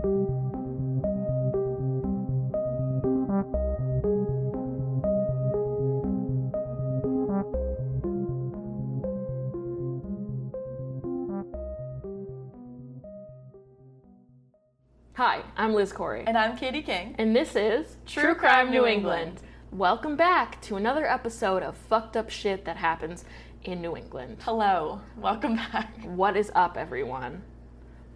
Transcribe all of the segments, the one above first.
Hi, I'm Liz Corey. And I'm Katie King. And this is True Crime New England. Welcome back to another episode of fucked up shit that happens in New England. Hello. Welcome back. What is up, everyone?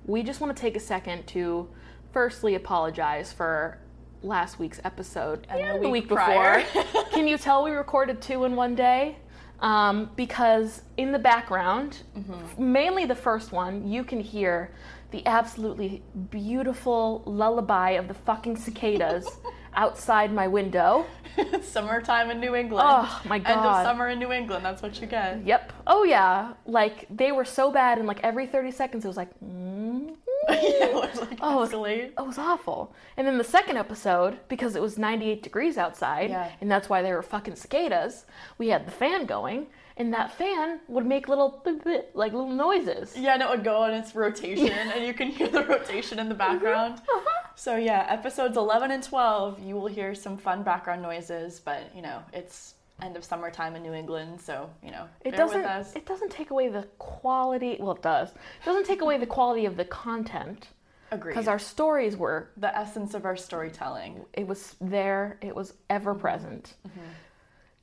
We just want to take a second to firstly apologize for last week's episode And the week prior. before. Can you tell we recorded two in one day? Um, because in the background, Mm-hmm. mainly the first one, you can hear the absolutely beautiful lullaby of the fucking cicadas outside my window. Summertime in New England. Oh, my god. End of summer in New England. That's what you get. Yep. Oh yeah. Like they were so bad, and like every thirty seconds, it was like, yeah, it was like Oh, it's- escalate. it was awful. And then the second episode, because it was ninety-eight degrees outside, Yeah. and that's why there were fucking cicadas. We had the fan going, and that fan would make little like little noises. Yeah, and it would go on its rotation, and you can hear the rotation in the background. Uh-huh. So yeah, episodes 11 and 12, you will hear some fun background noises, but you know, it's end of summertime in New England, so you know, It doesn't. with us. It doesn't take away the quality. Well, it does. It doesn't take away the quality of the content Agreed. because our stories were the essence of our storytelling. it was there it was ever Mm-hmm.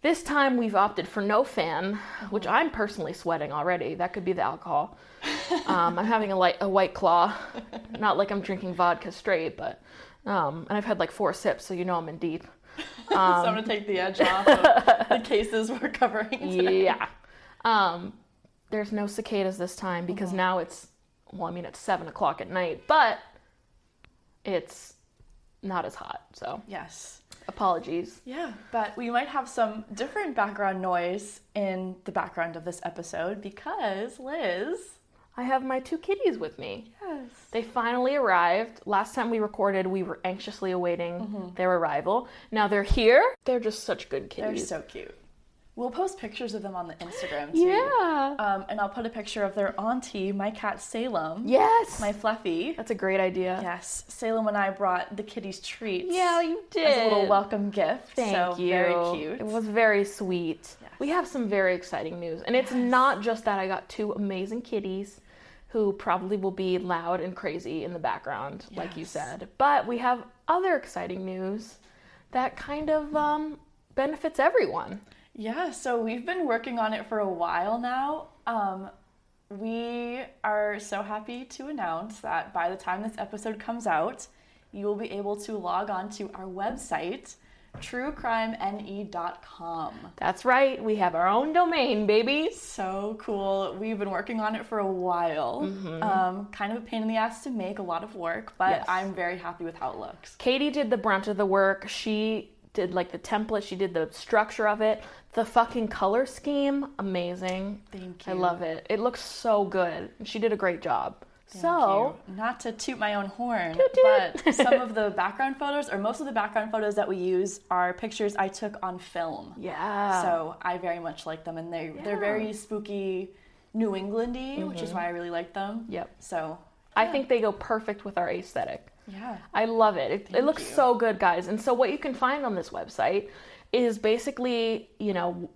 This time we've opted for no fan which i'm personally sweating already that could be the alcohol um, i'm having a light a white claw not like i'm drinking vodka straight but um, and i've had like four sips so you know i'm in deep so I'm gonna take the edge off of the cases we're covering today. yeah um, there's no cicadas this time because Mm-hmm. now it's well i mean it's seven o'clock at night but it's not as hot so Yes. Apologies Yeah, but we might have some different background noise in the background of this episode because Liz. I have my two kitties with me. Yes. They finally arrived. Last time we recorded, we were anxiously awaiting mm-hmm. their arrival. Now they're here. They're just such good kitties. They're so cute. We'll post pictures of them on the Instagram too. yeah. Um, and I'll put a picture of their auntie, my cat Salem. yes. My Fluffy. That's a great idea. Yes, Salem and I brought the kitties treats. Yeah, you did. As a little welcome gift. Thank so you. very cute. It was very sweet. Yes. We have some very exciting news. And it's not just that I got two amazing kitties who probably will be loud and crazy in the background, like you said, but we have other exciting news that kind of um, benefits everyone. Yeah, so we've been working on it for a while now. Um, we are so happy to announce that by the time this episode comes out, you will be able to log on to our website, truecrimene.com. That's right. We have our own domain, baby. So cool. We've been working on it for a while. Um, kind of a pain in the ass to make, a lot of work, but Yes. I'm very happy with how it looks. Katie did the brunt of the work. She did like the template, she did the structure of it. The fucking color scheme, amazing. Thank you. I love it. It looks so good. She did a great job. Thank so, you. not to toot my own horn, Toot toot. but some of the background photos, or most of the background photos that we use, are pictures I took on film. yeah. So I very much like them, and they they're Mm-hmm. very spooky, New Englandy, which is why I really like them. Yep. So I think they go perfect with our aesthetic. Yeah, I love it. It, it looks you. so good, guys. And so, what you can find on this website is basically, you know,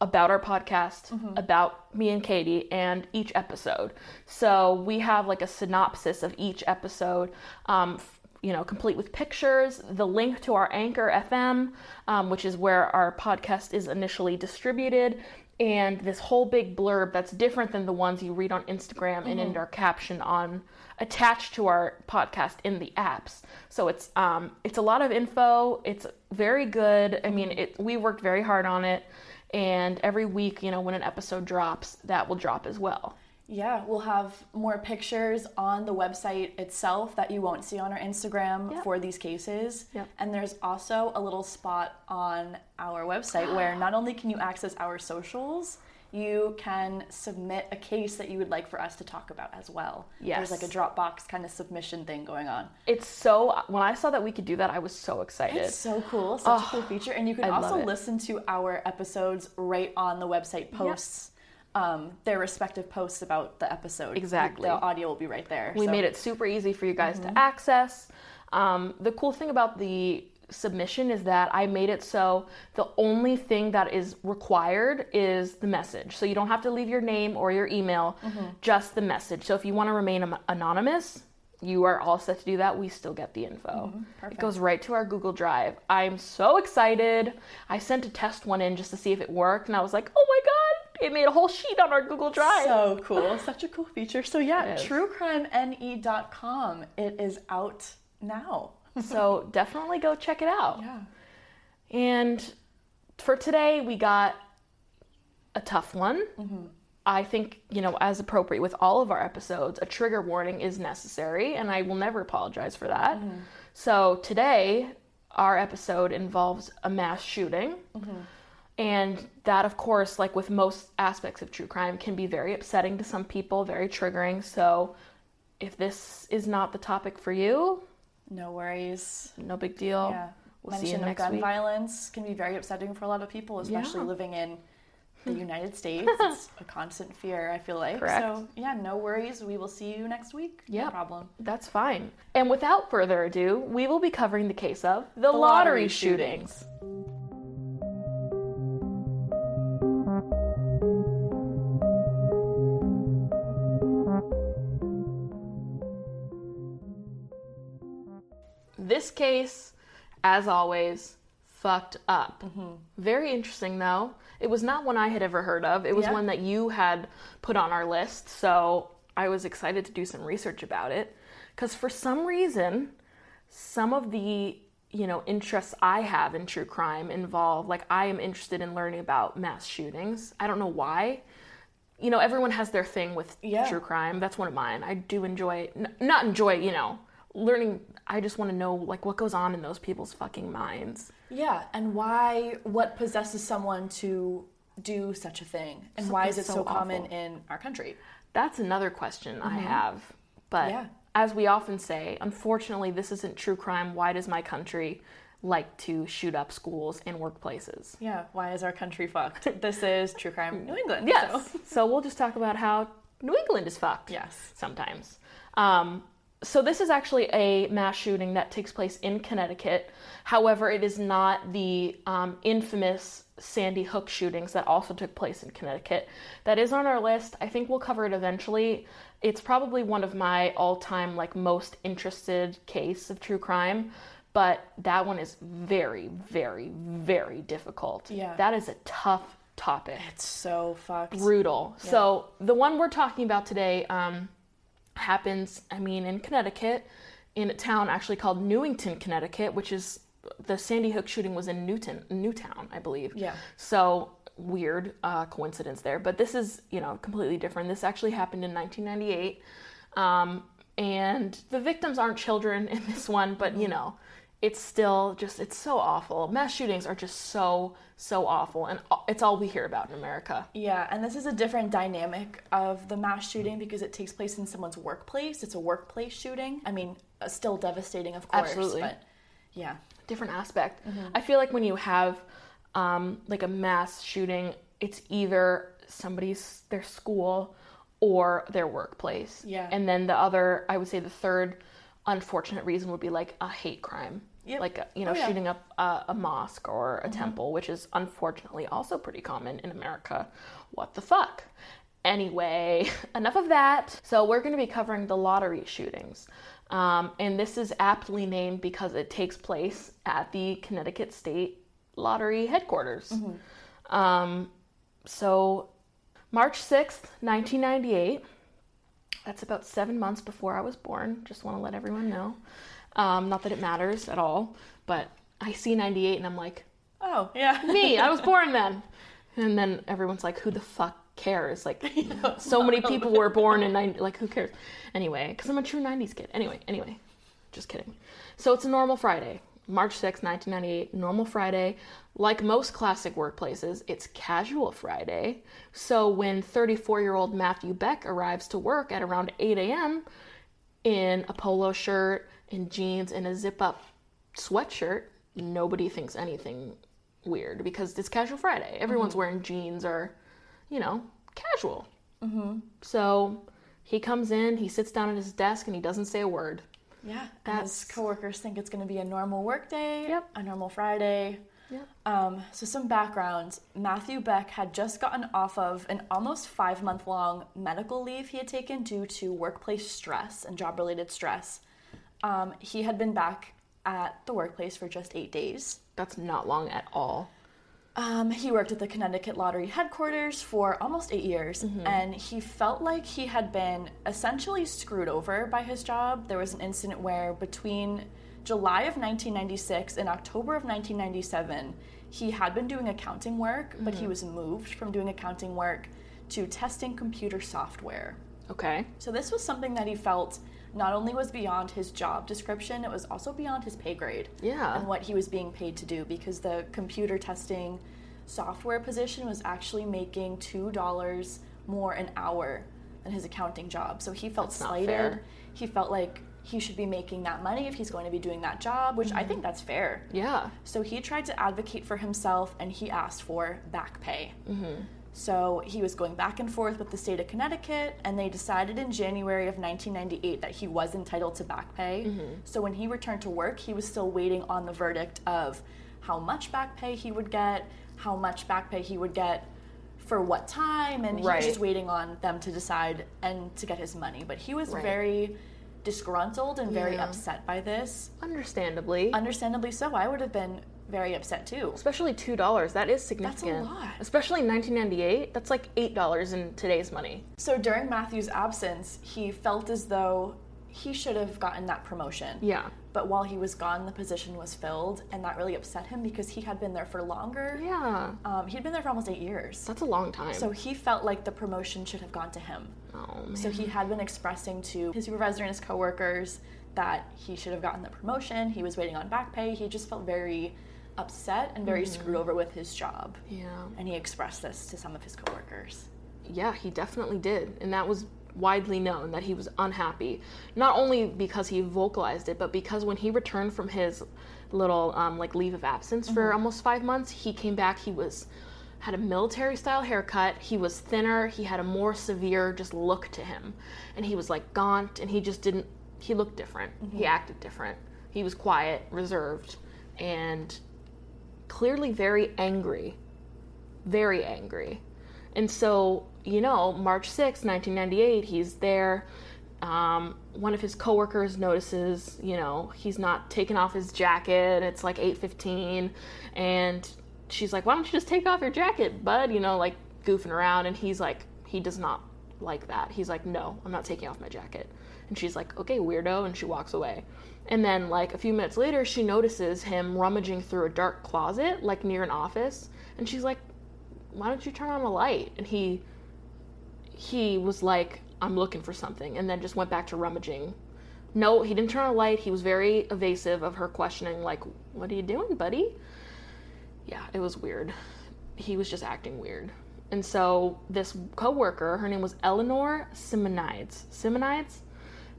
about our podcast, Mm-hmm. about me and Katie, and each episode. So, we have like a synopsis of each episode. Um, you know, complete with pictures, the link to our Anchor FM, um, which is where our podcast is initially distributed, and this whole big blurb that's different than the ones you read on Instagram and in our caption on attached to our podcast in the apps. So it's um, it's a lot of info. It's very good. I mean, it we worked very hard on it, and every week, you know, when an episode drops, that will drop as well. Yeah, we'll have more pictures on the website itself that you won't see on our Instagram Yep. for these cases. Yep. And there's also a little spot on our website where not only can you access our socials. You can submit a case that you would like for us to talk about as well. Yes. There's like a Dropbox kind of submission thing going on. It's so when I saw that we could do that, I was so excited. It's so cool, such a cool ah, feature, and you can I also listen to our episodes right on the website posts. Um, their respective posts about the episode. Exactly. The audio will be right there. We so- made it super easy for you guys to access. Um, the cool thing about the submission is that I made it so the only thing that is required is the message. So you don't have to leave your name or your email, just the message. So if you want to remain anonymous, you are all set to do that. We still get the info. It goes right to our Google Drive. I'm so excited. I sent a test one in just to see if it worked, and I was like, oh my god, it made a whole sheet on our Google Drive. So cool. Such a cool feature. So yeah, truecrimene.com. It is out now. so definitely go check it out. Yeah. And for today, we got a tough one. Mm-hmm. I think, you know, as appropriate with all of our episodes, a trigger warning is necessary, and I will never apologize for that. Mm-hmm. So today, our episode involves a mass shooting. Mm-hmm. And that, of course, like with most aspects of true crime, can be very upsetting to some people, very triggering. So if this is not the topic for you, No worries. no big deal. Yeah. We'll see you Mention of gun week. violence can be very upsetting for a lot of people, especially Yeah. living in the United States. it's a constant fear, I feel like. Correct. So yeah, no worries. We will see you next week. No problem. That's fine. And without further ado, we will be covering the case of the, lottery, lottery shootings. This case, as always, fucked up. Mm-hmm. Very interesting, though. It was not one I had ever heard of. It was Yeah. one that you had put on our list. So I was excited to do some research about it. Because for some reason, some of the you know interests I have in true crime involve like I am interested in learning about mass shootings. I don't know why. You know, everyone has their thing with Yeah. true crime. That's one of mine. I do enjoy n- not enjoy, you know, learning I just want to know like what goes on in those people's fucking minds. Yeah, and why? What possesses someone to do such a thing, and why is it so, so common in our country? That's another question I have. But Yeah. as we often say, unfortunately, this isn't true crime. Why does my country like to shoot up schools and workplaces? Yeah, why is our country fucked? this is true crime, New England. Yes. so- So we'll just talk about how New England is fucked. Yes. Sometimes. Um, so this is actually a mass shooting that takes place in Connecticut. However, it is not the um, infamous Sandy Hook shootings that also took place in Connecticut. That is on our list. I think we'll cover it eventually. It's probably one of my all-time like most interested case of true crime, but that one is very, very, very difficult. Yeah. That is a tough topic It's so fucked. brutal. So the one we're talking about today um, happens, I mean, in Connecticut, in a town actually called Newington, Connecticut, which is the Sandy Hook shooting was in Newton, Newtown, I believe. Yeah. So weird uh, coincidence there, but this is you know completely different. This actually happened in 1998, um, and the victims aren't children in this one, but you know. It's still just, it's so awful. Mass shootings are just so, so awful. And it's all we hear about in America. Yeah, and this is a different dynamic of the mass shooting because it takes place in someone's workplace. It's a workplace shooting. I mean, uh, still devastating, of course. Absolutely. But yeah, different aspect. I feel like when you have um, like a mass shooting, it's either somebody's their school or their workplace. Yeah. And then the other, I would say, the third unfortunate reason would be like a hate crime. Yep. Like uh, you know, Oh, yeah. shooting up a, a mosque or a temple, which is unfortunately also pretty common in America. What the fuck? Anyway, enough of that. So we're going to be covering the lottery shootings. Um, and this is aptly named because it takes place at the Connecticut State Lottery headquarters. Um, so, March 6th, 1998. That's about seven months before I was born. Just want to let everyone know. Um, not that it matters at all, but I see 98 and I'm like, Oh, yeah. me, I was born then. And then everyone's like, who the fuck cares? Like, so many people were born in 90, like, who cares? Anyway, because I'm a true 90s kid. Anyway, anyway, just kidding. So it's a normal Friday, March 6, 1998, normal Friday. Like most classic workplaces, it's casual Friday. So when 34 year old Matthew Beck arrives to work at around 8 a.m. in a polo shirt and jeans and a zip up sweatshirt, nobody thinks anything weird because it's casual Friday. Everyone's wearing jeans or, you know, casual. Mm-hmm. So he comes in, he sits down at his desk, and he doesn't say a word. Yeah, and That's- his coworkers think it's going to be a normal work day, Yep. a normal Friday. Yep. Um, so some background: Matthew Beck had just gotten off of an almost five-month-long medical leave he had taken due to workplace stress and job-related stress. Um, he had been back at the workplace for just eight days. That's not long at all. Um, he worked at the Connecticut Lottery headquarters for almost eight years, and he felt like he had been essentially screwed over by his job. There was an incident where between July of 1996 and October of 1997, he had been doing accounting work, but he was moved from doing accounting work to testing computer software. Okay. So this was something that he felt not only was beyond his job description, it was also beyond his pay grade Yeah. and what he was being paid to do because the computer testing software position was actually making two dollars more an hour than his accounting job. So he felt That's slighted. He felt like he should be making that money if he's going to be doing that job, which Mm-hmm. I think that's fair. Yeah. So he tried to advocate for himself and he asked for back pay. Mm-hmm. So he was going back and forth with the state of Connecticut, and they decided in January of 1998 that he was entitled to back pay. Mm-hmm. So when he returned to work, he was still waiting on the verdict of how much back pay he would get, how much back pay he would get for what time, and he was just waiting on them to decide and to get his money. But he was Right. very disgruntled and very Yeah. upset by this. Understandably. Understandably so. I would have been very upset too. Especially two dollars. That is significant. That's a lot. Especially in 1998. That's like eight dollars in today's money. So during Matthew's absence, he felt as though he should have gotten that promotion. Yeah. But while he was gone, the position was filled, and that really upset him because he had been there for longer. Yeah. Um, he'd been there for almost eight years. That's a long time. So he felt like the promotion should have gone to him. oh man. So he had been expressing to his supervisor and his coworkers that he should have gotten the promotion. He was waiting on back pay. He just felt very upset and very mm-hmm. screwed over with his job. yeah. And he expressed this to some of his coworkers. Yeah, he definitely did. And that was widely known that he was unhappy. Not only because he vocalized it, but because when he returned from his little um, like leave of absence for mm-hmm. almost five months, he came back. He was had a military style haircut. He was thinner. He had a more severe just look to him, and he was like gaunt. And he just didn't. He looked different. He mm-hmm. acted different. He was quiet, reserved, and clearly very angry very angry. And so, you know, March sixth, 1998, he's there. Um, one of his coworkers notices, you know, he's not taking off his jacket. It's like 8:15 and she's like, "Why don't you just take off your jacket, bud?" You know, like goofing around and he's like he does not like that. He's like, "No, I'm not taking off my jacket." And she's like, "Okay, weirdo," and she walks away. And then like a few minutes later, she notices him rummaging through a dark closet like near an office, and she's like, why don't you turn on a light? And he he was like i'm looking for something and then just went back to rummaging. No he didn't turn on a light. He was very evasive of her questioning like what are you doing buddy? Yeah it was weird. He was just acting weird. And so this coworker her name was eleanor simonides. Simonides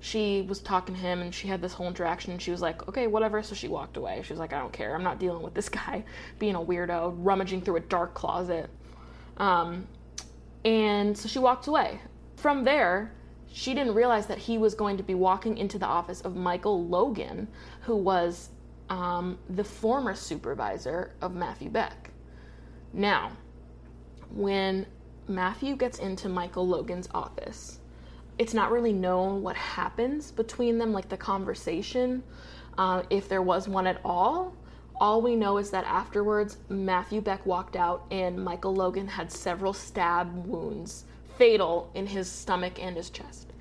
she was talking to him and she had this whole interaction and she was like okay whatever. So she walked away. She was like i don't care. I'm not dealing with this guy being a weirdo rummaging through a dark closet. Um, and so she walked away. From there she didn't realize that he was going to be walking into the office of michael logan who was um, the former supervisor of matthew beck. Now when matthew gets into michael logan's office it's not really known what happens between them, like the conversation, uh, if there was one at all. All we know is that afterwards, Matthew Beck walked out and Michael Logan had several stab wounds, fatal in his stomach and his chest.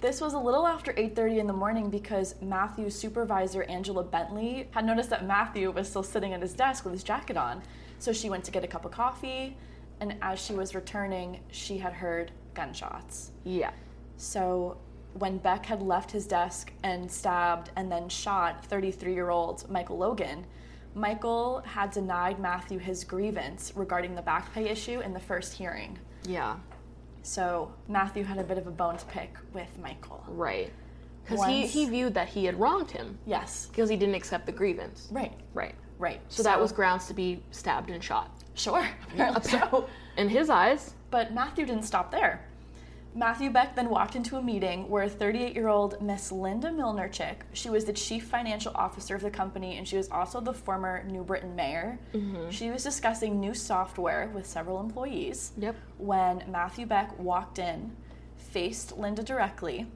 This was a little after 8:30 in the morning because Matthew's supervisor Angela Bentley had noticed that Matthew was still sitting at his desk with his jacket on. So she went to get a cup of coffee, and as she was returning, she had heard gunshots. Yeah. So when Beck had left his desk and stabbed and then shot 33-year-old Michael Logan, Michael had denied Matthew his grievance regarding the back pay issue in the first hearing. Yeah. So Matthew had a bit of a bone to pick with Michael. Right. Because he, he viewed that he had wronged him Yes. because he didn't accept the grievance. Right. Right. Right. So, that was grounds to be stabbed and shot. Sure, apparently so. In his eyes, But Matthew didn't stop there. Matthew Beck then walked into a meeting where 38 year old Miss Linda Mlynarczyk, she was the chief financial officer of the company and she was also the former New Britain mayor. Mm-hmm. She was discussing new software with several employees Yep. when Matthew Beck walked in, faced Linda directly,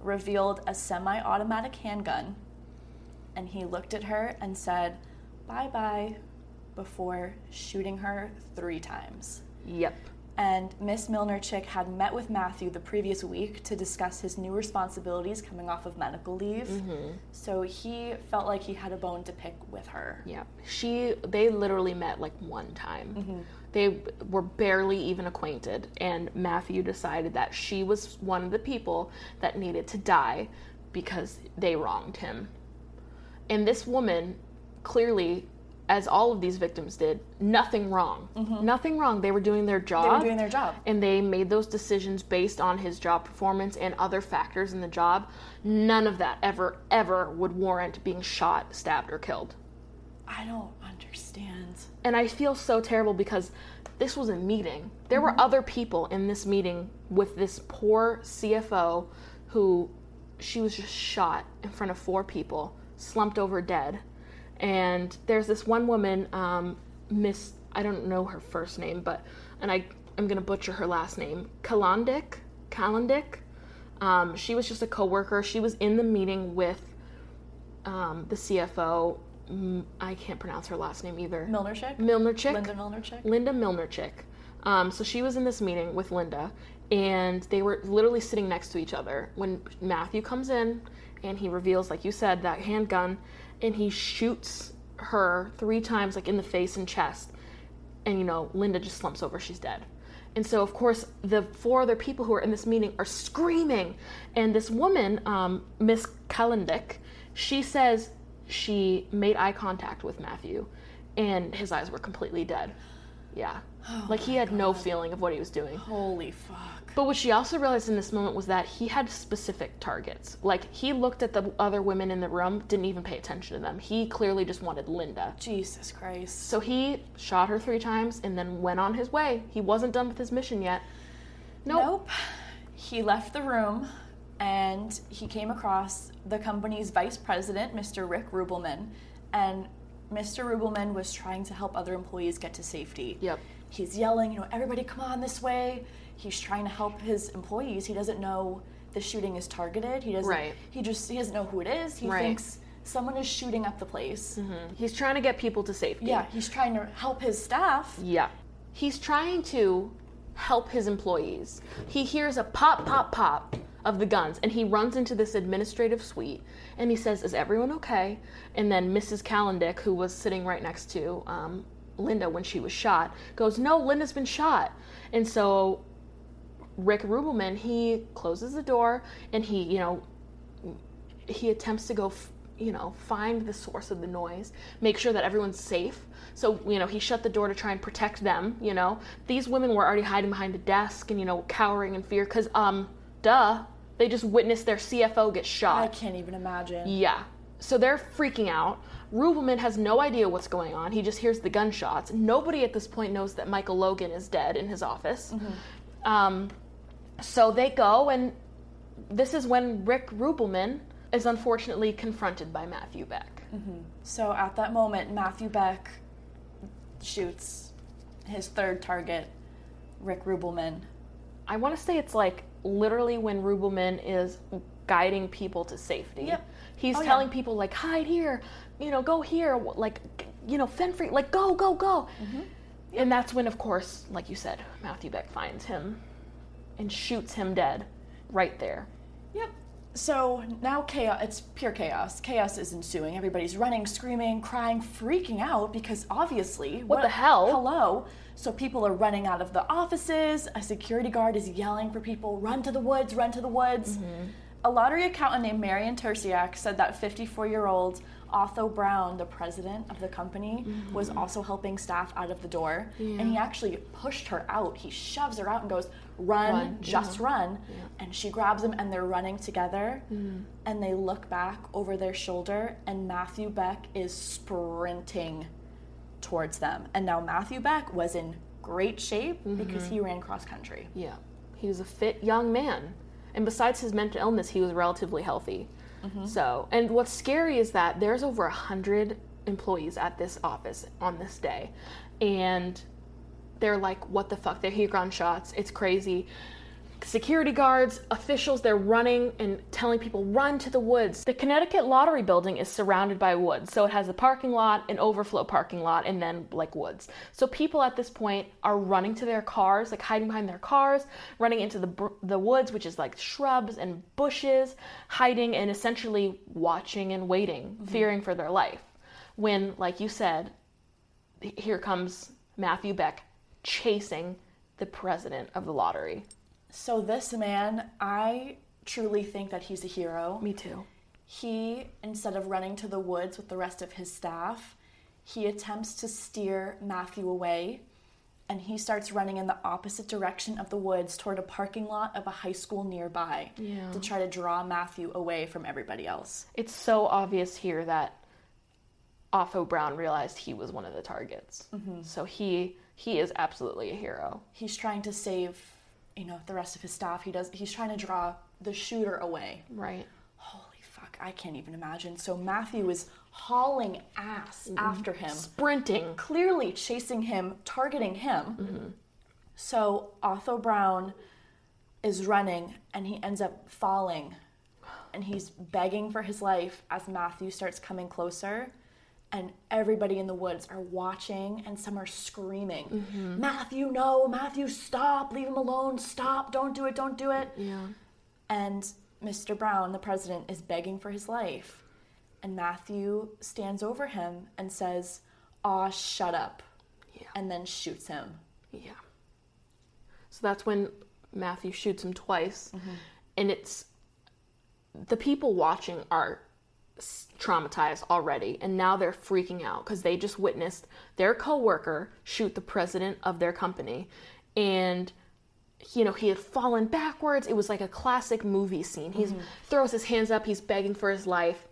revealed a semi automatic handgun, and he looked at her and said, Bye bye, before shooting her three times yep. And Miss Mlynarczyk had met with Matthew the previous week to discuss his new responsibilities coming off of medical leave. Mm-hmm. So he felt like he had a bone to pick with her. Yeah, she. They literally met like one time. Mm-hmm. They were barely even acquainted, and Matthew decided that she was one of the people that needed to die because they wronged him. And this woman, clearly, as all of these victims did, nothing wrong. Mm-hmm. Nothing wrong. They were doing their job. They were doing their job. and they made those decisions based on his job performance and other factors in the job. None of that ever, ever would warrant being shot, stabbed, or killed. I don't understand. And I feel so terrible because this was a meeting. There were mm-hmm. other people in this meeting with this poor CFO who she was just shot in front of four people, slumped over dead. And there's this one woman, um, Miss, I don't know her first name, but, and I, I'm going to butcher her last name, Kalandik, Kalandik. Um, she was just a coworker. She was in the meeting with um, the CFO. Mm, I can't pronounce her last name either. Mlynarczyk? Mlynarczyk. Linda Mlynarczyk? Linda Mlynarczyk. Um, so she was in this meeting with Linda, and they were literally sitting next to each other when Matthew comes in and he reveals, like you said, that handgun, and he shoots her three times, like in the face and chest. And you know, Linda just slumps over, she's dead. And so, of course, the four other people who are in this meeting are screaming. And this woman, um, Miss Kalendick, she says she made eye contact with Matthew, and his eyes were completely dead. Yeah. like he had no feeling of what he was doing. Holy fuck. But what she also realized in this moment was that he had specific targets. Like he looked at the other women in the room, didn't even pay attention to them. He clearly just wanted Linda. Jesus Christ. So he shot her three times and then went on his way. He wasn't done with his mission yet. Nope. Nope. He left the room and he came across the company's vice president, Mr. Rick Rubelmann. And Mr. Rubelmann was trying to help other employees get to safety. Yep. He's yelling, you know, everybody come on this way. He's trying to help his employees. He doesn't know the shooting is targeted. He doesn't Right. he just he doesn't know who it is. He Right. thinks someone is shooting up the place. He's trying to get people to safety. Yeah, he's trying to help his staff. Yeah. He's trying to help his employees. He hears a pop, pop, pop of the guns and he runs into this administrative suite and he says, Is everyone okay? And then Mrs. Kalendick, who was sitting right next to um, Linda when she was shot, goes, No, Linda's been shot. And so Rick Rubelmann, he closes the door and he, you know, he attempts to go f- you know find the source of the noise make sure that everyone's safe so you know he shut the door to try and protect them you know these women were already hiding behind the desk and you know cowering in fear because um duh they just witnessed their cfo get shot. I can't even imagine. yeah so they're freaking out Rubelmann has no idea what's going on. He just hears the gunshots. Nobody at this point knows that Michael Logan is dead in his office. Um, so they go, and this is when Rick Rubelmann is unfortunately confronted by Matthew Beck. So at that moment, Matthew Beck shoots his third target, Rick Rubelmann. I want to say it's like literally when Rubelmann is guiding people to safety. Yep. He's Oh, yeah. telling people like hide here, you know, go here, like you know, fend free, like go, go, go. Mm-hmm. And that's when, of course, like you said, Matthew Beck finds him and shoots him dead right there. Yep. So now chaos, it's pure chaos. Chaos is ensuing. Everybody's running, screaming, crying, freaking out because obviously. What the hell? Hello. So people are running out of the offices. A security guard is yelling for people run to the woods, run to the woods. Mm-hmm. A lottery accountant named Marion Tersiak said that 54 year old Otho Brown, the president of the company, Mm-hmm. was also helping staff out of the door. And he actually pushed her out. He shoves her out and goes, Run, Run, just yeah. run. And she grabs him and they're running together. Mm-hmm. And they look back over their shoulder and Matthew Beck is sprinting towards them. And now Matthew Beck was in great shape Mm-hmm. because he ran cross country. Yeah. He was a fit young man. And besides his mental illness, he was relatively healthy. Mm-hmm. So, and what's scary is that there's over a hundred employees at this office on this day. And they're like, what the fuck? They hear gunshots. It's crazy. Security guards, officials, they're running and telling people, run to the woods. The Connecticut Lottery building is surrounded by woods. So it has a parking lot, an overflow parking lot, and then like woods. So people at this point are running to their cars, like hiding behind their cars, running into the, br- the woods, which is like shrubs and bushes, hiding and essentially watching and waiting, mm-hmm. fearing for their life. When, like you said, here comes Matthew Beck chasing the president of the lottery. So this man, I truly think that he's a hero. Me too. He, instead of running to the woods with the rest of his staff, he attempts to steer Matthew away and he starts running in the opposite direction of the woods toward a parking lot of a high school nearby Yeah. to try to draw Matthew away from everybody else. It's so obvious here that Otho Brown realized he was one of the targets. Mm-hmm. So he he is absolutely a hero. He's trying to save, you know, the rest of his staff. He does he's trying to draw the shooter away. Right. Holy fuck, I can't even imagine. So Matthew is hauling ass mm-hmm. after him. Sprinting. clearly chasing him, targeting him. Mm-hmm. So Otho Brown is running and he ends up falling and he's begging for his life as Matthew starts coming closer. And everybody in the woods are watching and some are screaming, mm-hmm. Matthew, no, Matthew, stop, leave him alone, stop, don't do it, don't do it. Yeah. And Mr. Brown, the president, is begging for his life. And Matthew stands over him and says, Aw, shut up. Yeah. And then shoots him. Yeah. So that's when Matthew shoots him twice. Mm-hmm. And it's the people watching are traumatized already and now they're freaking out because they just witnessed their coworker shoot the president of their company. And you know he had fallen backwards. It was like a classic movie scene. He throws his hands up. He's begging for his life.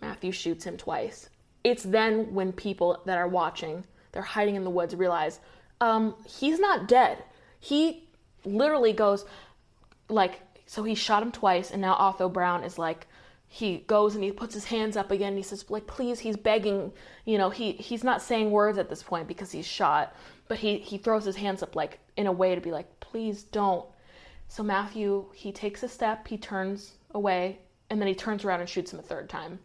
Matthew shoots him twice. It's then when people that are watching they're hiding in the woods realize um, he's not dead. He literally goes like so he shot him twice and now Otho Brown is like he goes and he puts his hands up again and he says like please he's begging you know he he's not saying words at this point because he's shot but he he throws his hands up like in a way to be like please don't so Matthew he takes a step he turns away and then he turns around and shoots him a third time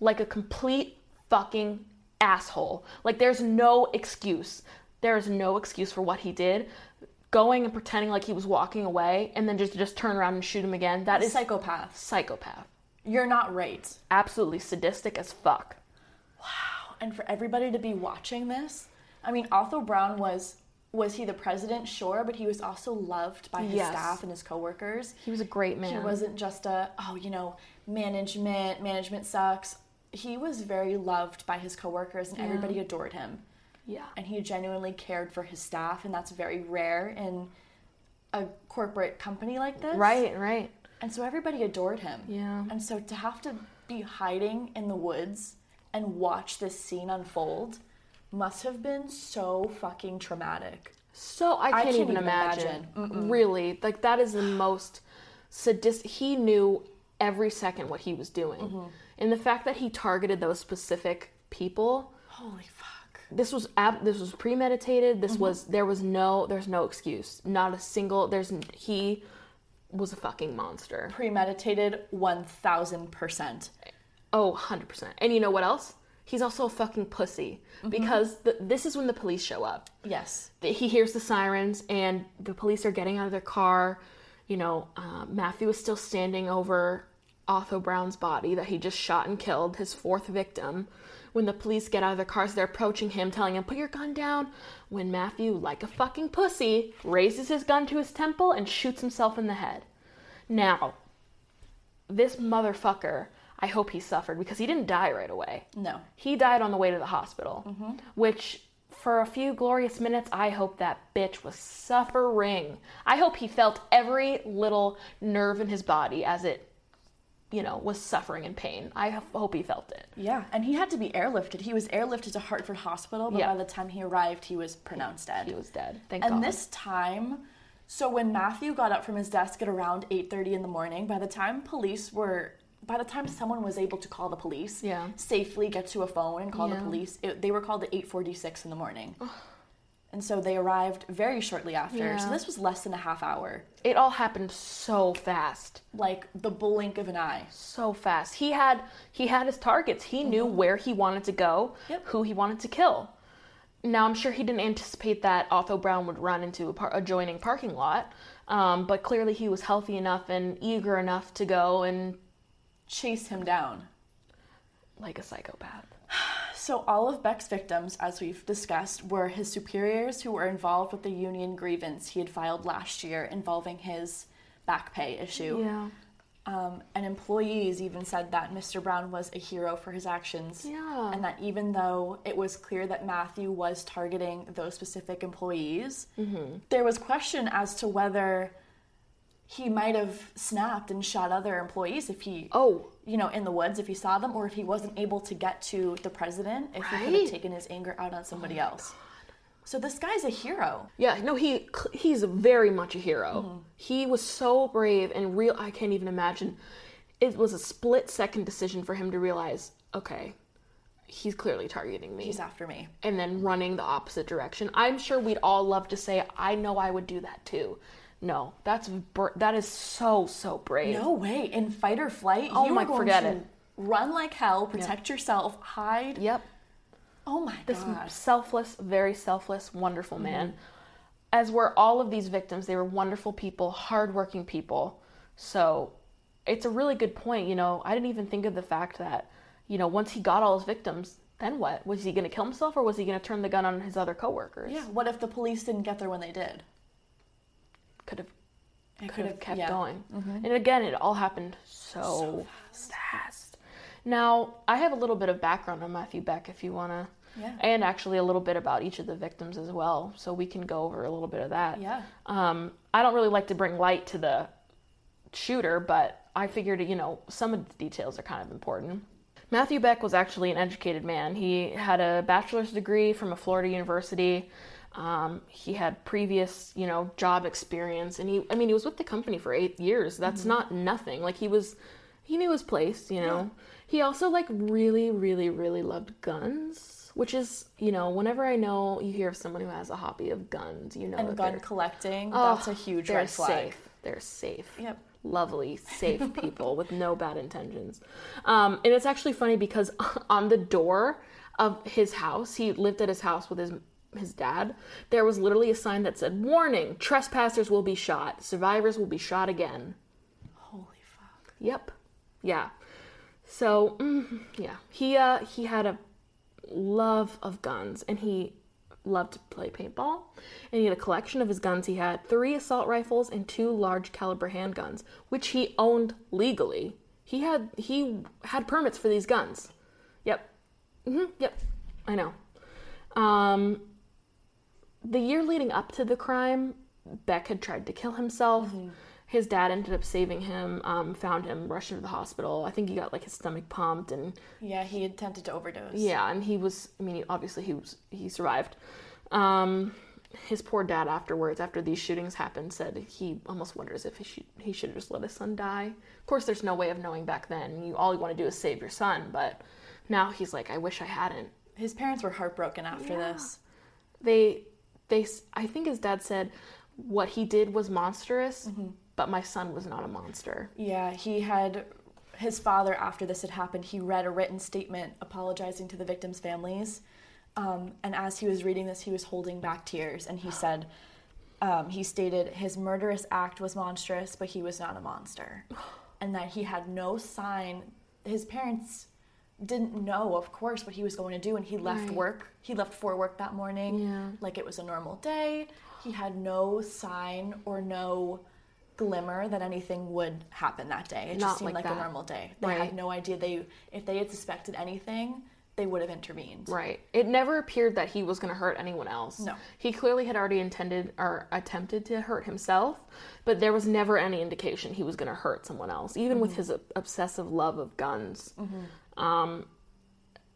like a complete fucking asshole. Like there's no excuse. There's no excuse for what he did. Going and pretending like he was walking away and then just just turn around and shoot him again. That is psychopath. psychopath. You're not right. Absolutely sadistic as fuck. Wow. And for everybody to be watching this, I mean, Otho Brown was. Was he the president? Sure, but he was also loved by his Yes. staff and his coworkers. He was a great man. He wasn't just a, oh, you know, management, management sucks. He was very loved by his coworkers and everybody adored him. yeah. and he genuinely cared for his staff and that's very rare in a corporate company like this Right, right. And so everybody adored him Yeah. and so to have to be hiding in the woods and watch this scene unfold must have been so fucking traumatic So I can't, can't even, even imagine. Really, like that is the most sadistic. He knew every second what he was doing, Mm-hmm. and the fact that he targeted those specific people. holy fuck This was ab- this was premeditated. Mm-hmm. This was there was no there's no excuse. Not a single. There's he was a fucking monster. premeditated 1000% Oh, 100%. And you know what else? He's also a fucking pussy Mm-hmm. because the, this is when the police show up. yes he hears the sirens and the police are getting out of their car you know uh, matthew is still standing over otho brown's body that he just shot and killed his fourth victim when the police get out of their cars they're approaching him telling him put your gun down. When matthew like a fucking pussy raises his gun to his temple and shoots himself in the head. Now this motherfucker i hope he suffered because he didn't die right away. No. He died on the way to the hospital, mm-hmm. which for a few glorious minutes, I hope that bitch was suffering. I hope he felt every little nerve in his body as it you know, was suffering in pain. I hope he felt it. Yeah, and he had to be airlifted. He was airlifted to Hartford Hospital, but Yeah. by the time he arrived, he was pronounced dead. He was dead. Thank God. and God. this time, so when Matthew got up from his desk at around 8:30 in the morning, by the time police were by the time someone was able to call the police, Yeah. safely get to a phone and call Yeah. the police, it, they were called at 8:46 in the morning. And so they arrived very shortly after. So this was less than a half hour, it all happened so fast. like the blink of an eye. so fast. He had he had his targets. He knew where he wanted to go, Yep. who he wanted to kill. Now I'm sure he didn't anticipate that Otho Brown would run into a par- adjoining parking lot, um, but clearly he was healthy enough and eager enough to go and Chase him down. like a psychopath. So, all of Beck's victims, as we've discussed, were his superiors who were involved with the union grievance he had filed last year involving his back pay issue. Yeah, Um, and employees even said that Mr. Brown was a hero for his actions. Yeah. And that even though it was clear that Matthew was targeting those specific employees, there was question as to whether he might have snapped and shot other employees if he Oh. You know in the woods if he saw them or if he wasn't able to get to the president if he could have taken his anger out on somebody oh else so this guy's a hero yeah. No, he he's very much a hero. Mm-hmm. He was so brave and real. I can't even imagine. It was a split second decision for him to realize, okay, he's clearly targeting me. he's after me and then running the opposite direction. I'm sure we'd all love to say, I know I would do that too. No, that's that is so so brave. no way in fight or flight Oh you my- forget it. run like hell protect yourself hide Yep, oh my this god selfless, very selfless, wonderful Mm-hmm. man. As were all of these victims, they were wonderful people, hardworking people. So it's a really good point. You know, I didn't even think of the fact that, you know, once he got all his victims, then what? Was he going to kill himself or was he going to turn the gun on his other coworkers? yeah what if the police didn't get there when they did Could have it could have kept yeah. going. And again, it all happened so, fast. Now, I have a little bit of background on Matthew Beck if you want to. Yeah. And actually, a little bit about each of the victims as well, so we can go over a little bit of that. Yeah. Um, I don't really like to bring light to the shooter, but I figured, you know, some of the details are kind of important. Matthew Beck was actually an educated man. He had a bachelor's degree from a Florida university. Um, he had previous, you know, job experience, and he, I mean, he was with the company for eight years. That's not nothing. Like he was, he knew his place, you know. He also like really, really, really loved guns, which is, you know, whenever I know you hear of someone who has a hobby of guns, you know, and gun collecting Oh, that's a huge they're red flag Safe. They're safe. Yep. Lovely, safe people with no bad intentions. Um, and it's actually funny because on the door of his house, he lived at his house with his his dad. There was literally a sign that said, "Warning: Trespassers will be shot. Survivors will be shot again." holy fuck Yep. Yeah. So, mm, yeah, he uh he had a love of guns and he loved to play paintball. And he had a collection of his guns. He had three assault rifles and two large caliber handguns, which he owned legally. He had he had permits for these guns. Yep. hmm Yep. I know. Um the year leading up to the crime, Beck had tried to kill himself. His dad ended up saving him, um, found him, rushed him to the hospital. I think he got like his stomach pumped and yeah he attempted to overdose yeah, and he was. I mean, obviously he was. He survived. Um, his poor dad afterwards, after these shootings happened, said he almost wonders if he should he should have just let his son die. Of course, there's no way of knowing back then. You all you want to do is save your son, but now he's like, I wish I hadn't. his parents were heartbroken after Yeah. this They they. I think his dad said what he did was monstrous, but my son was not a monster. Yeah, he had his father after this had happened. He read a written statement apologizing to the victims' families, um, and as he was reading this, he was holding back tears, and he said, um, he stated his murderous act was monstrous, but he was not a monster, and that he had no sign. His parents didn't know, of course, what he was going to do, and he left Right. work. He left for work that morning, Yeah. like it was a normal day. He had no sign or no glimmer that anything would happen that day. It Not just seemed like like, a normal day. They Right. had no idea they if they had suspected anything, they would have intervened. Right. It never appeared that he was going to hurt anyone else. No. He clearly had already intended or attempted to hurt himself, but there was never any indication he was going to hurt someone else, even with mm-hmm. his obsessive love of guns. Mm-hmm. Um,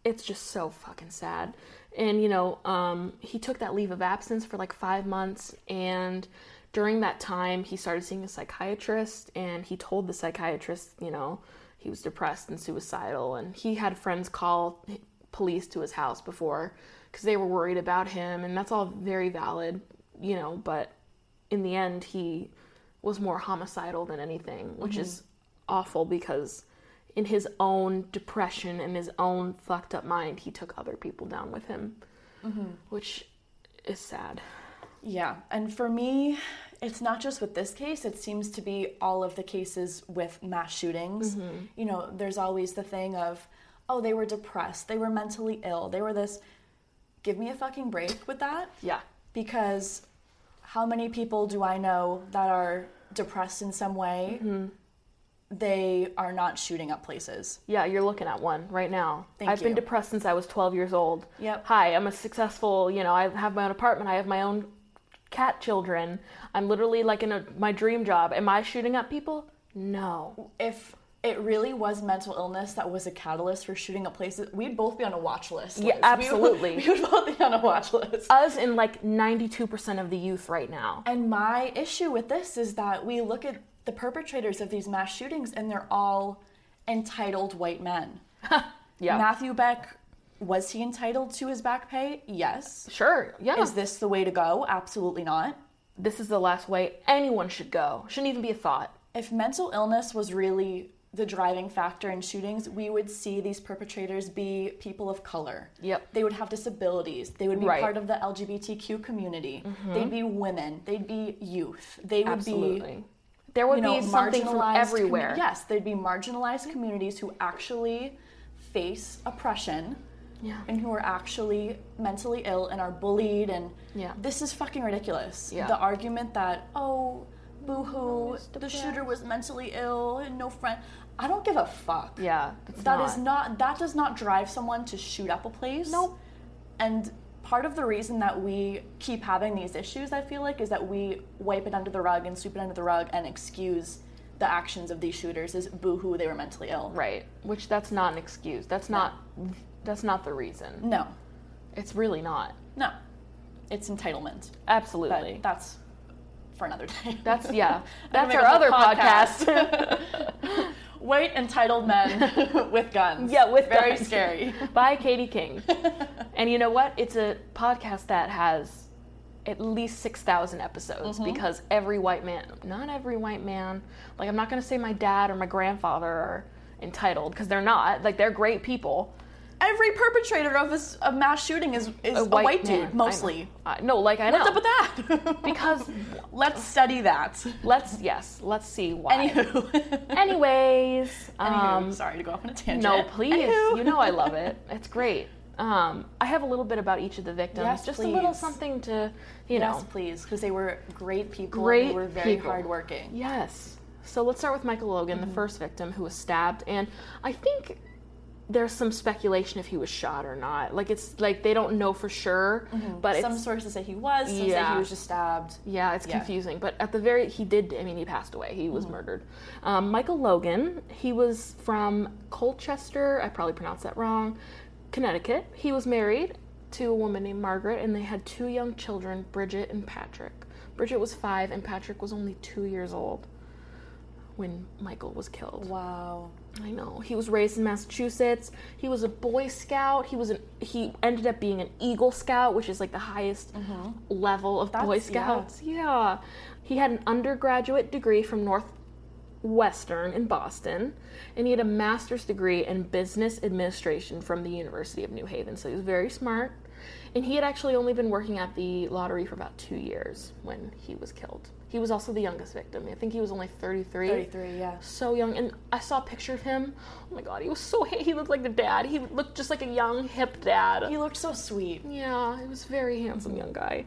it's just so fucking sad. And, you know, um, he took that leave of absence for like five months, and during that time, he started seeing a psychiatrist, and he told the psychiatrist, you know, he was depressed and suicidal, and he had friends call police to his house before because they were worried about him, and that's all very valid, you know, but in the end, he was more homicidal than anything, which is awful because in his own depression and his own fucked up mind, he took other people down with him, mm-hmm. which is sad. Yeah, and for me, it's not just with this case, it seems to be all of the cases with mass shootings. Mm-hmm. You know, there's always the thing of, oh, they were depressed, they were mentally ill, they were this. Give me a fucking break with that. Yeah. Because how many people do I know that are depressed in some way? Mm-hmm. They are not shooting up places. Yeah, you're looking at one right now. Thank I've been depressed since I was 12 years old. Yep. Hi, I'm a successful, you know, I have my own apartment, I have my own cat children. I'm literally like in a, my dream job. Am I shooting up people? No. If it really was mental illness that was a catalyst for shooting up places, we'd both be on a watch list. Yeah, absolutely. We would, we would both be on a watch list. Us and like 92% of the youth right now. And my issue with this is that we look at the perpetrators of these mass shootings and they're all entitled white men. Yeah. Matthew Beck, was he entitled to his back pay? Yes. Sure. Yeah. Is this the way to go? Absolutely not. this is the last way anyone should go. Shouldn't even be a thought. If mental illness was really the driving factor in shootings, we would see these perpetrators be people of color. Yep. They would have disabilities. They would be Right. part of the LGBTQ community. Mm-hmm. They'd be women. They'd be youth. They would be Absolutely. There would you know, be something from marginalized commu- everywhere. yes, there'd be marginalized communities who actually face oppression Yeah. and who are actually mentally ill and are bullied and Yeah. this is fucking ridiculous. Yeah. The argument that, oh, boo-hoo, the shooter was mentally ill and no friend. I don't give a fuck. Yeah. That's That not. is not that does not drive someone to shoot up a place. Nope. And part of the reason that we keep having these issues, I feel like, is that we wipe it under the rug and sweep it under the rug and excuse the actions of these shooters as boo-hoo they were mentally ill. Right. Which that's not an excuse. That's not that's not the reason. No. It's really not. No. It's entitlement. But Absolutely. that's for another day. That's yeah. That's our other whole podcast. White entitled men with guns. Yeah, with very guns. scary. by Katie King. and you know what? It's a podcast that has at least 6,000 episodes Mm-hmm. because every white man, not every white man, like I'm not going to say my dad or my grandfather are entitled because they're not. Like they're great people. Every perpetrator of this a mass shooting is, is a white, man. dude, mostly. No, like I know. What's up with that? Because let's study that. let's yes, let's see why. Anywho. Anyways, Anywho, um, sorry to go off on a tangent. no, please. Anywho. You know I love it. It's great. Um, I have a little bit about each of the victims, Yes, just a little something to, you know. Yes, please, because they were great people. Great they were very people. hardworking. Yes. So let's start with Michael Logan, Mm-hmm. the first victim who was stabbed, and I think there's some speculation if he was shot or not. Like it's like they don't know for sure, but Mm-hmm. Some it's sources say he was, some say he was just stabbed. yeah, it's Yeah. confusing. But at the very he did. I mean, he passed away. He Mm-hmm. was murdered. Um, Michael Logan. He was from Colchester. I probably pronounced that wrong. Connecticut. He was married to a woman named Margaret, and they had two young children, Bridget and Patrick. Bridget was five, and Patrick was only two years old when Michael was killed. Wow. I know. He was raised in Massachusetts. He was a Boy Scout. He was an he ended up being an Eagle Scout, which is like the highest level of Boy Mm-hmm. Yeah. Scouts. Yeah. He had an undergraduate degree from Northwestern in Boston, and he had a master's degree in business administration from the University of New Haven. So he was very smart. And he had actually only been working at the lottery for about two years when he was killed. He was also the youngest victim. I think he was only 33 33, yeah. so young and i saw a picture of him oh my god he was so he looked like the dad he looked just like a young hip dad He looked so sweet. yeah he was a very handsome young guy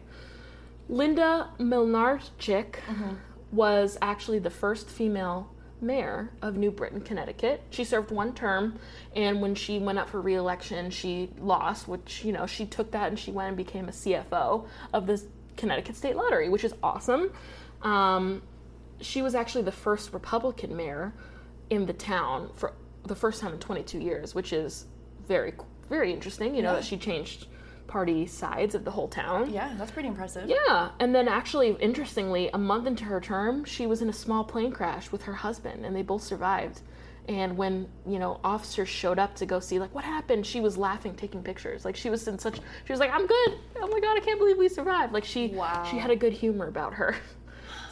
linda Mlynarczyk mm-hmm. was actually the first female mayor of New Britain, Connecticut. She served one term, and when she went up for reelection, she lost, which, you know, she took that and she went and became a CFO of the Connecticut State Lottery, which is awesome. Um, she was actually the first Republican mayor in the town for the first time in 22 years, which is very, very interesting, you know, Yeah. that she changed party sides of the whole town. Yeah, that's pretty impressive. Yeah, and then actually, interestingly, a month into her term, she was in a small plane crash with her husband, and they both survived. And when you know officers showed up to go see, like, what happened, she was laughing, taking pictures. Like she was in such, she was like, "I'm good. Oh my god, I can't believe we survived." Like she, Wow. she had a good humor about her.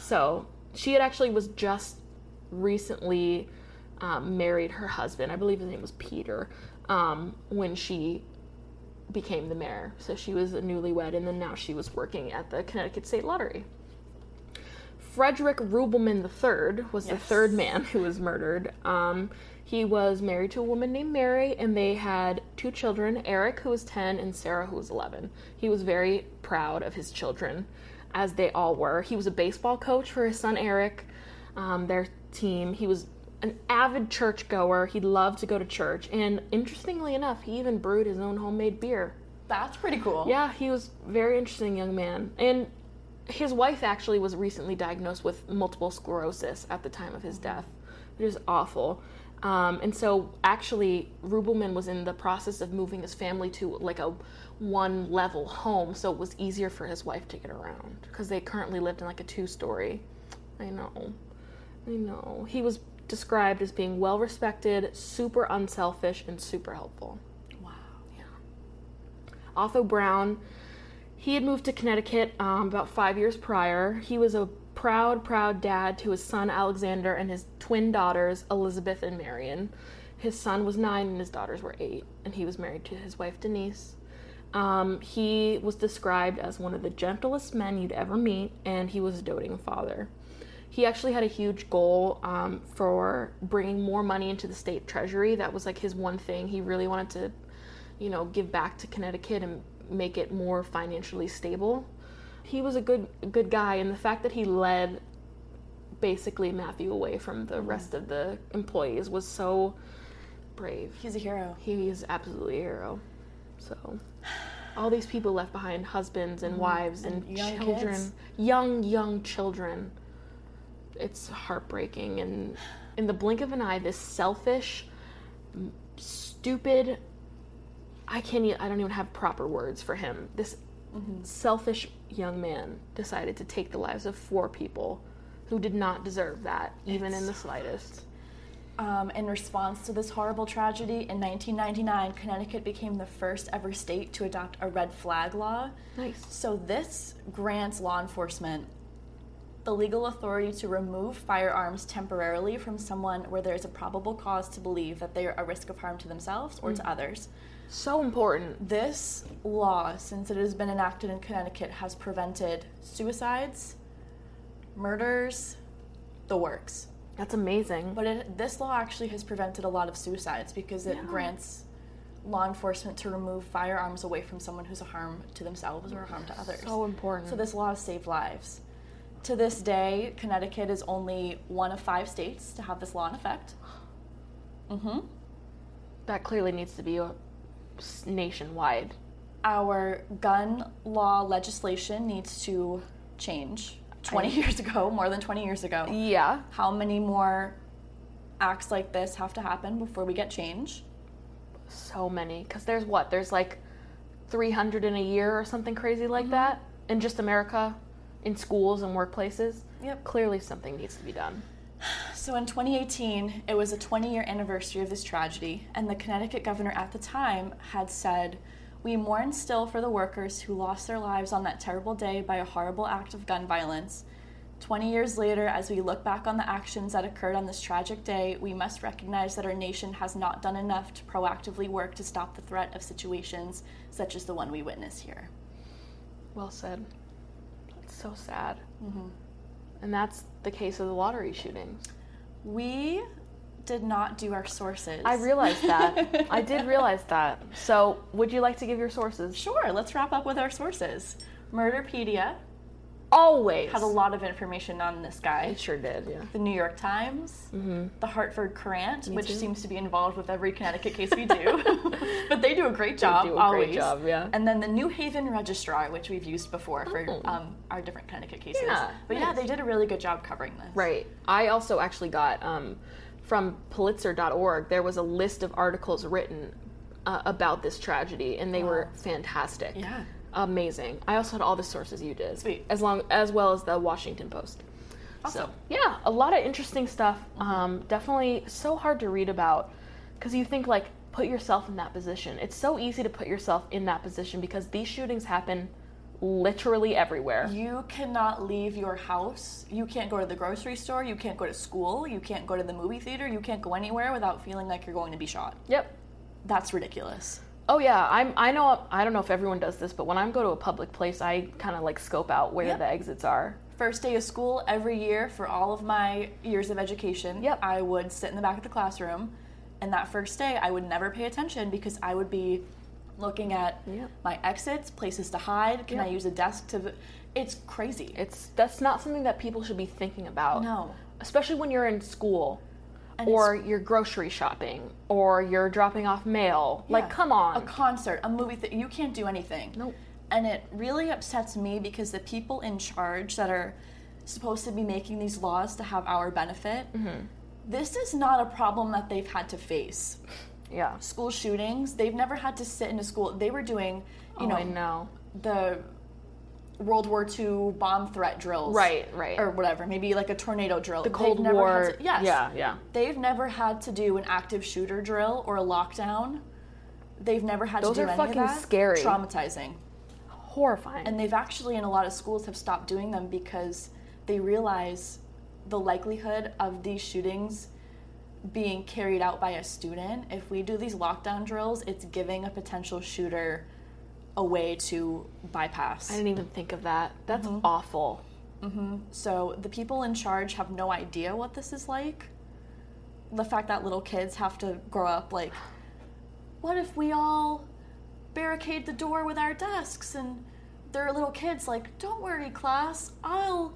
So she had actually was just recently um, married her husband. I believe his name was Peter. Um, when she became the mayor. So she was a newlywed, and then now she was working at the Connecticut State Lottery. Frederick Rubelmann III was the third man who was murdered. Um, he was married to a woman named Mary, and they had two children Eric, who was 10, and Sarah, who was 11. He was very proud of his children, as they all were. He was a baseball coach for his son Eric, um, their team. He was an avid churchgoer. He loved to go to church, and interestingly enough, he even brewed his own homemade beer. That's pretty cool. Yeah, he was a very interesting young man. And his wife actually was recently diagnosed with multiple sclerosis at the time of his death, which is awful. Um, and so, actually, Rubelmann was in the process of moving his family to like a one level home, so it was easier for his wife to get around because they currently lived in like a two story. I know. I know. He was described as being well respected, super unselfish, and super helpful. Wow. Yeah. Otho Brown, he had moved to Connecticut um, about five years prior. He was a proud, proud dad to his son Alexander and his twin daughters Elizabeth and Marion. His son was nine and his daughters were eight, and he was married to his wife Denise. Um, he was described as one of the gentlest men you'd ever meet, and he was a doting father. He actually had a huge goal um, for bringing more money into the state treasury. That was like his one thing. He really wanted to you know, give back to Connecticut and make it more financially stable. He was a good good guy and the fact that he led basically Matthew away from the rest of the employees was so brave. He's a hero. He is absolutely a hero. So all these people left behind husbands and mm, wives and, And young children, kids. young young children. It's heartbreaking and in the blink of an eye this selfish stupid I can't i don't even have proper words for him. This mm-hmm. selfish young man decided to take the lives of four people who did not deserve that even in the slightest. Um, in response to this horrible tragedy, in 1999, Connecticut became the first ever state to adopt a red flag law. Nice. So, this grants law enforcement the legal authority to remove firearms temporarily from someone where there is a probable cause to believe that they are a risk of harm to themselves or to others. So important. This law, since it has been enacted in Connecticut, has prevented suicides, murders, the works. That's amazing. But it, this law actually has prevented a lot of suicides because it Yeah. grants law enforcement to remove firearms away from someone who's a harm to themselves or a harm to others. So important. So this law has saved lives. To this day, Connecticut is only one of five states to have this law in effect. hmm that clearly needs to be nationwide. Our gun law legislation needs to change. 20 years ago, more than 20 years ago. Yeah. How many more acts like this have to happen before we get change? So many. Because there's what? There's like 300 in a year or something crazy like mm-hmm. that in just America, in schools and workplaces. Yep. Clearly something needs to be done. So in 2018, it was a 20 year anniversary of this tragedy, and the Connecticut governor at the time had said, We mourn still for the workers who lost their lives on that terrible day by a horrible act of gun violence. 20 years later, as we look back on the actions that occurred on this tragic day, we must recognize that our nation has not done enough to proactively work to stop the threat of situations such as the one we witness here. Well said. It's so sad. Mm-hmm. And that's the case of the lottery shootings. We did not do our sources. I realized that. I did realize that. So, would you like to give your sources? Sure, let's wrap up with our sources. Murderpedia. always had a lot of information on this guy. It sure did, yeah. The New York Times, the Hartford Courant, which too. seems to be involved with every Connecticut case we do, but they do a great job. do a great always. job, yeah. And then the New Haven Registrar, which we've used before for um, our different Connecticut cases. Oh. Yeah, but yeah, they did a really good job covering this. Right. I also actually got um, from Pulitzer.org. There was a list of articles written uh, about this tragedy, and they were fantastic. Yeah. Amazing. I also had all the sources you did. Sweet. As long as well as the Washington Post. Awesome. So yeah, a lot of interesting stuff. Um, definitely so hard to read about because you think like put yourself in that position. It's so easy to put yourself in that position because these shootings happen literally everywhere. You cannot leave your house. You can't go to the grocery store. You can't go to school. You can't go to the movie theater. You can't go anywhere without feeling like you're going to be shot. Yep. That's ridiculous. Oh yeah, I'm. I know. I don't know if everyone does this, but when I go to a public place, I kind of like scope out where Yep. the exits are. First day of school every year for all of my years of education, Yep. I would sit in the back of the classroom, and that first day I would never pay attention because I would be looking at Yep. my exits, places to hide. Can I use a desk to? It's crazy. It's that's not something that people should be thinking about. no, especially when you're in school And or you're grocery shopping or you're dropping off mail. Like, come on. a concert, a movie that you can't do anything. Nope. And it really upsets me because the people in charge that are supposed to be making these laws to have our benefit, Mm-hmm. this is not a problem that they've had to face. Yeah. School shootings, they've never had to sit in a school. They were doing, you oh, know, I know. the World War II bomb threat drills. Right, right. Or whatever, maybe like a tornado drill. the Cold They've War. To, yes. Yeah, yeah. They've never had to do an active shooter drill or a lockdown. They've never had Those to do are any fucking of that. scary. Traumatizing. Horrifying. And they've actually, in a lot of schools, have stopped doing them because they realize the likelihood of these shootings being carried out by a student. If we do these lockdown drills, it's giving a potential shooter a way to bypass. I didn't even think of that. That's Mm-hmm. awful. So the people in charge have no idea what this is like. The fact that little kids have to grow up like, what if we all barricade the door with our desks and there are little kids like, don't worry, class, I'll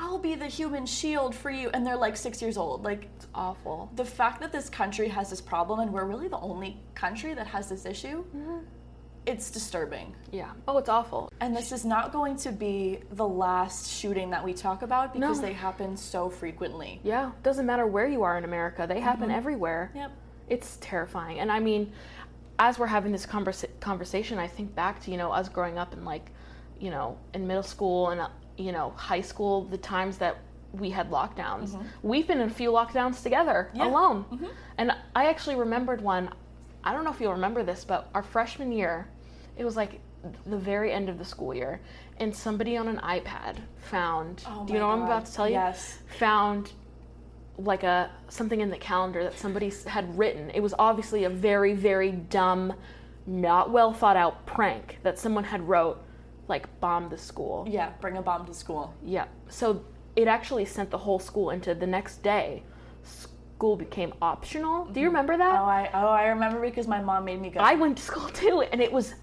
I'll be the human shield for you and they're like six years old. Like It's awful. the fact that this country has this problem and we're really the only country that has this issue, it's disturbing. Yeah. Oh, it's awful. And this is not going to be the last shooting that we talk about because No. they happen so frequently. Yeah. Doesn't matter where you are in America, they happen Mm-hmm. everywhere. Yep. It's terrifying. And I mean, as we're having this conversa- conversation, I think back to, you know, us growing up in like, you know, in middle school and, uh, you know, high school, the times that we had lockdowns. We've been in a few lockdowns together Mm-hmm. Yeah. Mm-hmm. alone. And I actually remembered one, I don't know if you'll remember this, but our freshman year, it was like the very end of the school year, and somebody on an iPad found, Oh do you know what I'm about to tell you? Yes. Found like a something in the calendar that somebody had written. It was obviously a very very dumb, not well thought out prank that someone had wrote, like bomb the school. Yeah, bring a bomb to school. Yeah. So it actually sent the whole school into the next day. School became optional. Do you mm-hmm. remember that? Oh, I oh I remember because my mom made me go. I went to school too, and it was,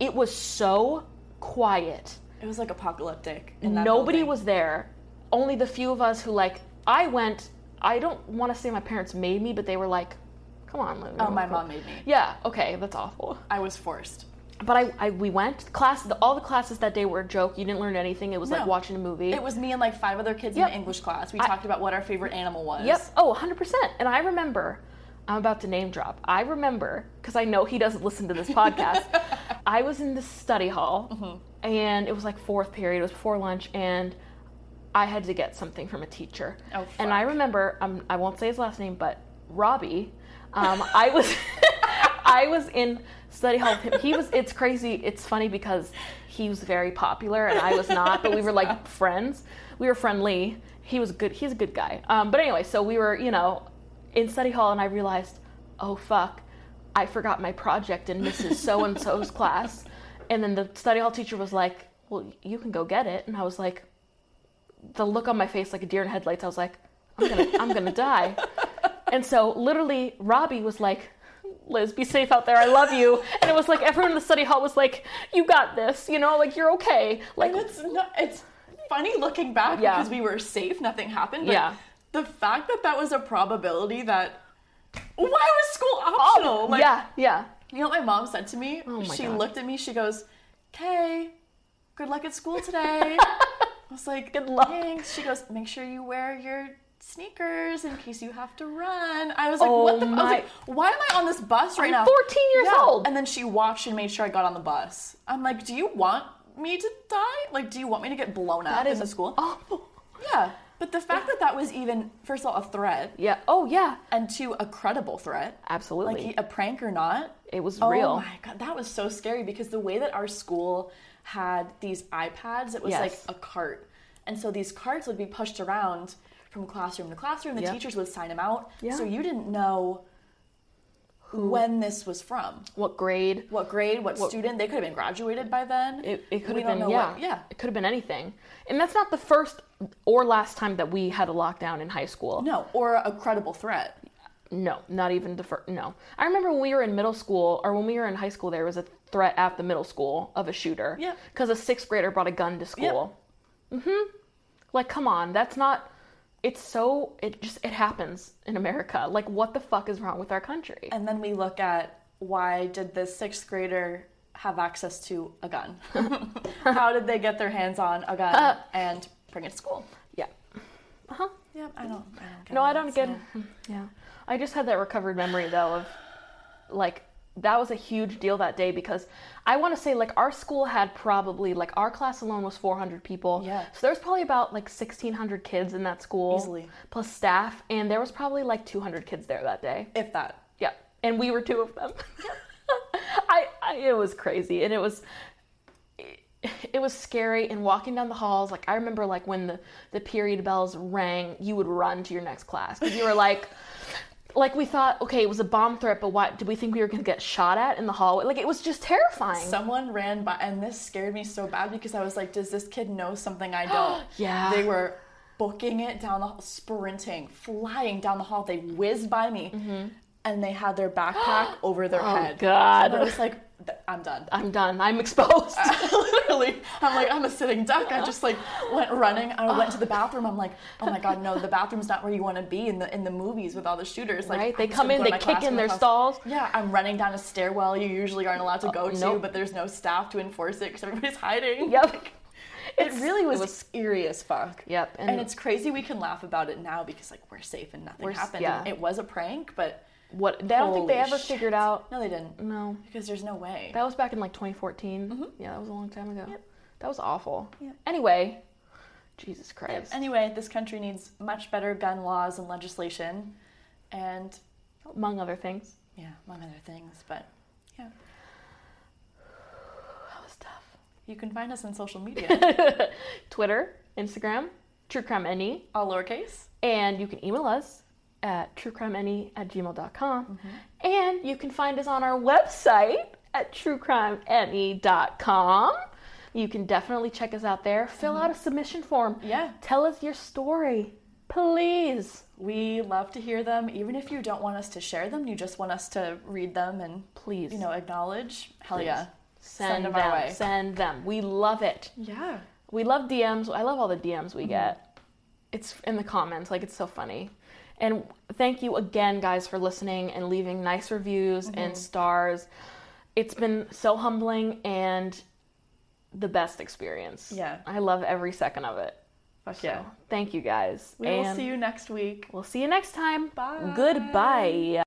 it was so quiet. it was like apocalyptic. Nobody building. was there. Only the few of us who like. I went. I don't want to say my parents made me, but they were like, "Come on." Lou, Oh, my go." mom made me. Yeah. Okay, that's awful. I was forced. But I, I we went class. The, all the classes that day were a joke. You didn't learn anything. It was like watching a movie. It was me and like five other kids Yep. in the English class. We talked about what our favorite animal was. Yep. Oh, 100%. And I remember, I'm about to name drop. I remember, because I know he doesn't listen to this podcast, I was in the study hall, Mm-hmm. and it was like fourth period, it was before lunch, and I had to get something from a teacher. Oh, And I remember, um, I won't say his last name, but Robbie, um, I was. I was in study hall with him. He was. It's crazy. It's funny because he was very popular and I was not, but we were like friends. We were friendly. He was good. He's a good guy. Um, but anyway, so we were, you know, in study hall, and I realized, oh fuck, I forgot my project in Mrs. So and So's class. And then the study hall teacher was like, well, you can go get it. And I was like, the look on my face like a deer in headlights. I was like, I'm gonna, I'm gonna die. And so literally, Robbie was like, Liz, be safe out there. I love you. And it was like everyone in the study hall was like, you got this. You know, like you're okay. Like And it's not. It's funny looking back Yeah. because we were safe, nothing happened. But Yeah. the fact that that was a probability that why was school optional? Oh, like, Oh, yeah, yeah. You know what my mom said to me? Oh my she God. looked at me. She goes, "Okay, good luck at school today." I was like, Good luck. Thanks. She goes, "Make sure you wear your sneakers in case you have to run." I was like, Oh "What the?" I was like, "Why am I on this bus right I'm now?" 14 years Yeah. old. And then she watched and made sure I got on the bus. I'm like, "Do you want me to die? Like, do you want me to get blown up That in the school?" awful. Yeah. But the fact that that was even first of all a threat Yeah. Oh yeah. and two a credible threat, Absolutely. like a prank or not, it was Oh real. Oh my god, that was so scary because the way that our school had these iPads, it was Yes. like a cart. And so these carts would be pushed around from classroom to classroom. The Yeah. teachers would sign them out. Yeah. So you didn't know Who, when this was from. What grade? What grade, what, student. They could have been graduated by then. It, it could We have been yeah. what- yeah. It could have been anything. And that's not the first or last time that we had a lockdown in high school. No, or a credible threat. No, not even the first. No, I remember when we were in middle school or when we were in high school, there was a threat at the middle school of a shooter. Yeah. Because a sixth grader brought a gun to school. Mm-hmm. Like, come on, that's not. It's so. It just it happens in America. Like, what the fuck is wrong with our country? And then we look at why did this sixth grader have access to a gun? How did they get their hands on a gun Uh. and bring it to school? Yeah. Uh huh. Yeah, I don't. I don't get No, I don't so- get. Yeah, I just had that recovered memory though of, like, that was a huge deal that day because I want to say like our school had probably like our class alone was 400 people. Yeah. So there's probably about like 1,600 kids in that school. Easily. Plus staff, and there was probably like 200 kids there that day. If that. Yeah, and we were two of them. I, I it was crazy, and it was it, it was scary. And walking down the halls, like I remember, like when the the period bells rang, you would run to your next class because you were like. Like we thought, okay, it was a bomb threat, but what did we think we were gonna get shot at in the hallway? Like it was just terrifying. Someone ran by, and this scared me so bad because I was like, "Does this kid know something I don't?" Yeah. They were booking it down the hall, sprinting, flying down the hall. They whizzed by me, and they had their backpack over their Mm-hmm. oh head. God, And I was like, "Th- "I'm done." I'm done. I'm exposed. Literally, I'm like, I'm a sitting duck. I just like went running. I went to the bathroom. I'm like, oh my god, no, the bathroom's not where you want to be in the in the movies with all the shooters. Like, Right? They come in, they kick class, in their class. stalls. Yeah, I'm running down a stairwell you usually aren't allowed to uh, go to, nope. but there's no staff to enforce it because everybody's hiding. Yep. It really was, it was- eerie as fuck. Yep. And, it's crazy we can laugh about it now because like we're safe and nothing happened. yeah. It was a prank, but what I don't think they ever shit. figured out. no, they didn't No. because there's no way. That was back in like 2014. Mm-hmm. Yeah, that was a long time ago. Yep. That was awful. Yep. Anyway, Jesus Christ. Anyway, this country needs much better gun laws and legislation, and Among other things. yeah, among other things. But yeah, That was tough. You can find us on social media, Twitter, Instagram, True Crime NE, all lowercase. and you can email us at truecrimene at gmail.com. Mm-hmm. And you can find us on our website at truecrimene.com. You can definitely check us out there. Fill mm-hmm. out a submission form. Yeah, Tell us your story, please. we love to hear them. Even if you don't want us to share them, you just want us to read them and Please. you know acknowledge. Hell Please. yeah, send, send them. them our way. Send them. We love it. yeah. We love DMs. I love all the DMs Mm-hmm. we get. It's in the comments. Like, it's so funny. And thank you again, guys, for listening and leaving nice reviews Mm-hmm. and stars. It's been so humbling and the best experience. Yeah. I love every second of it. Fuck So, thank you guys. We will see you next week. We'll see you next time. Bye. Goodbye.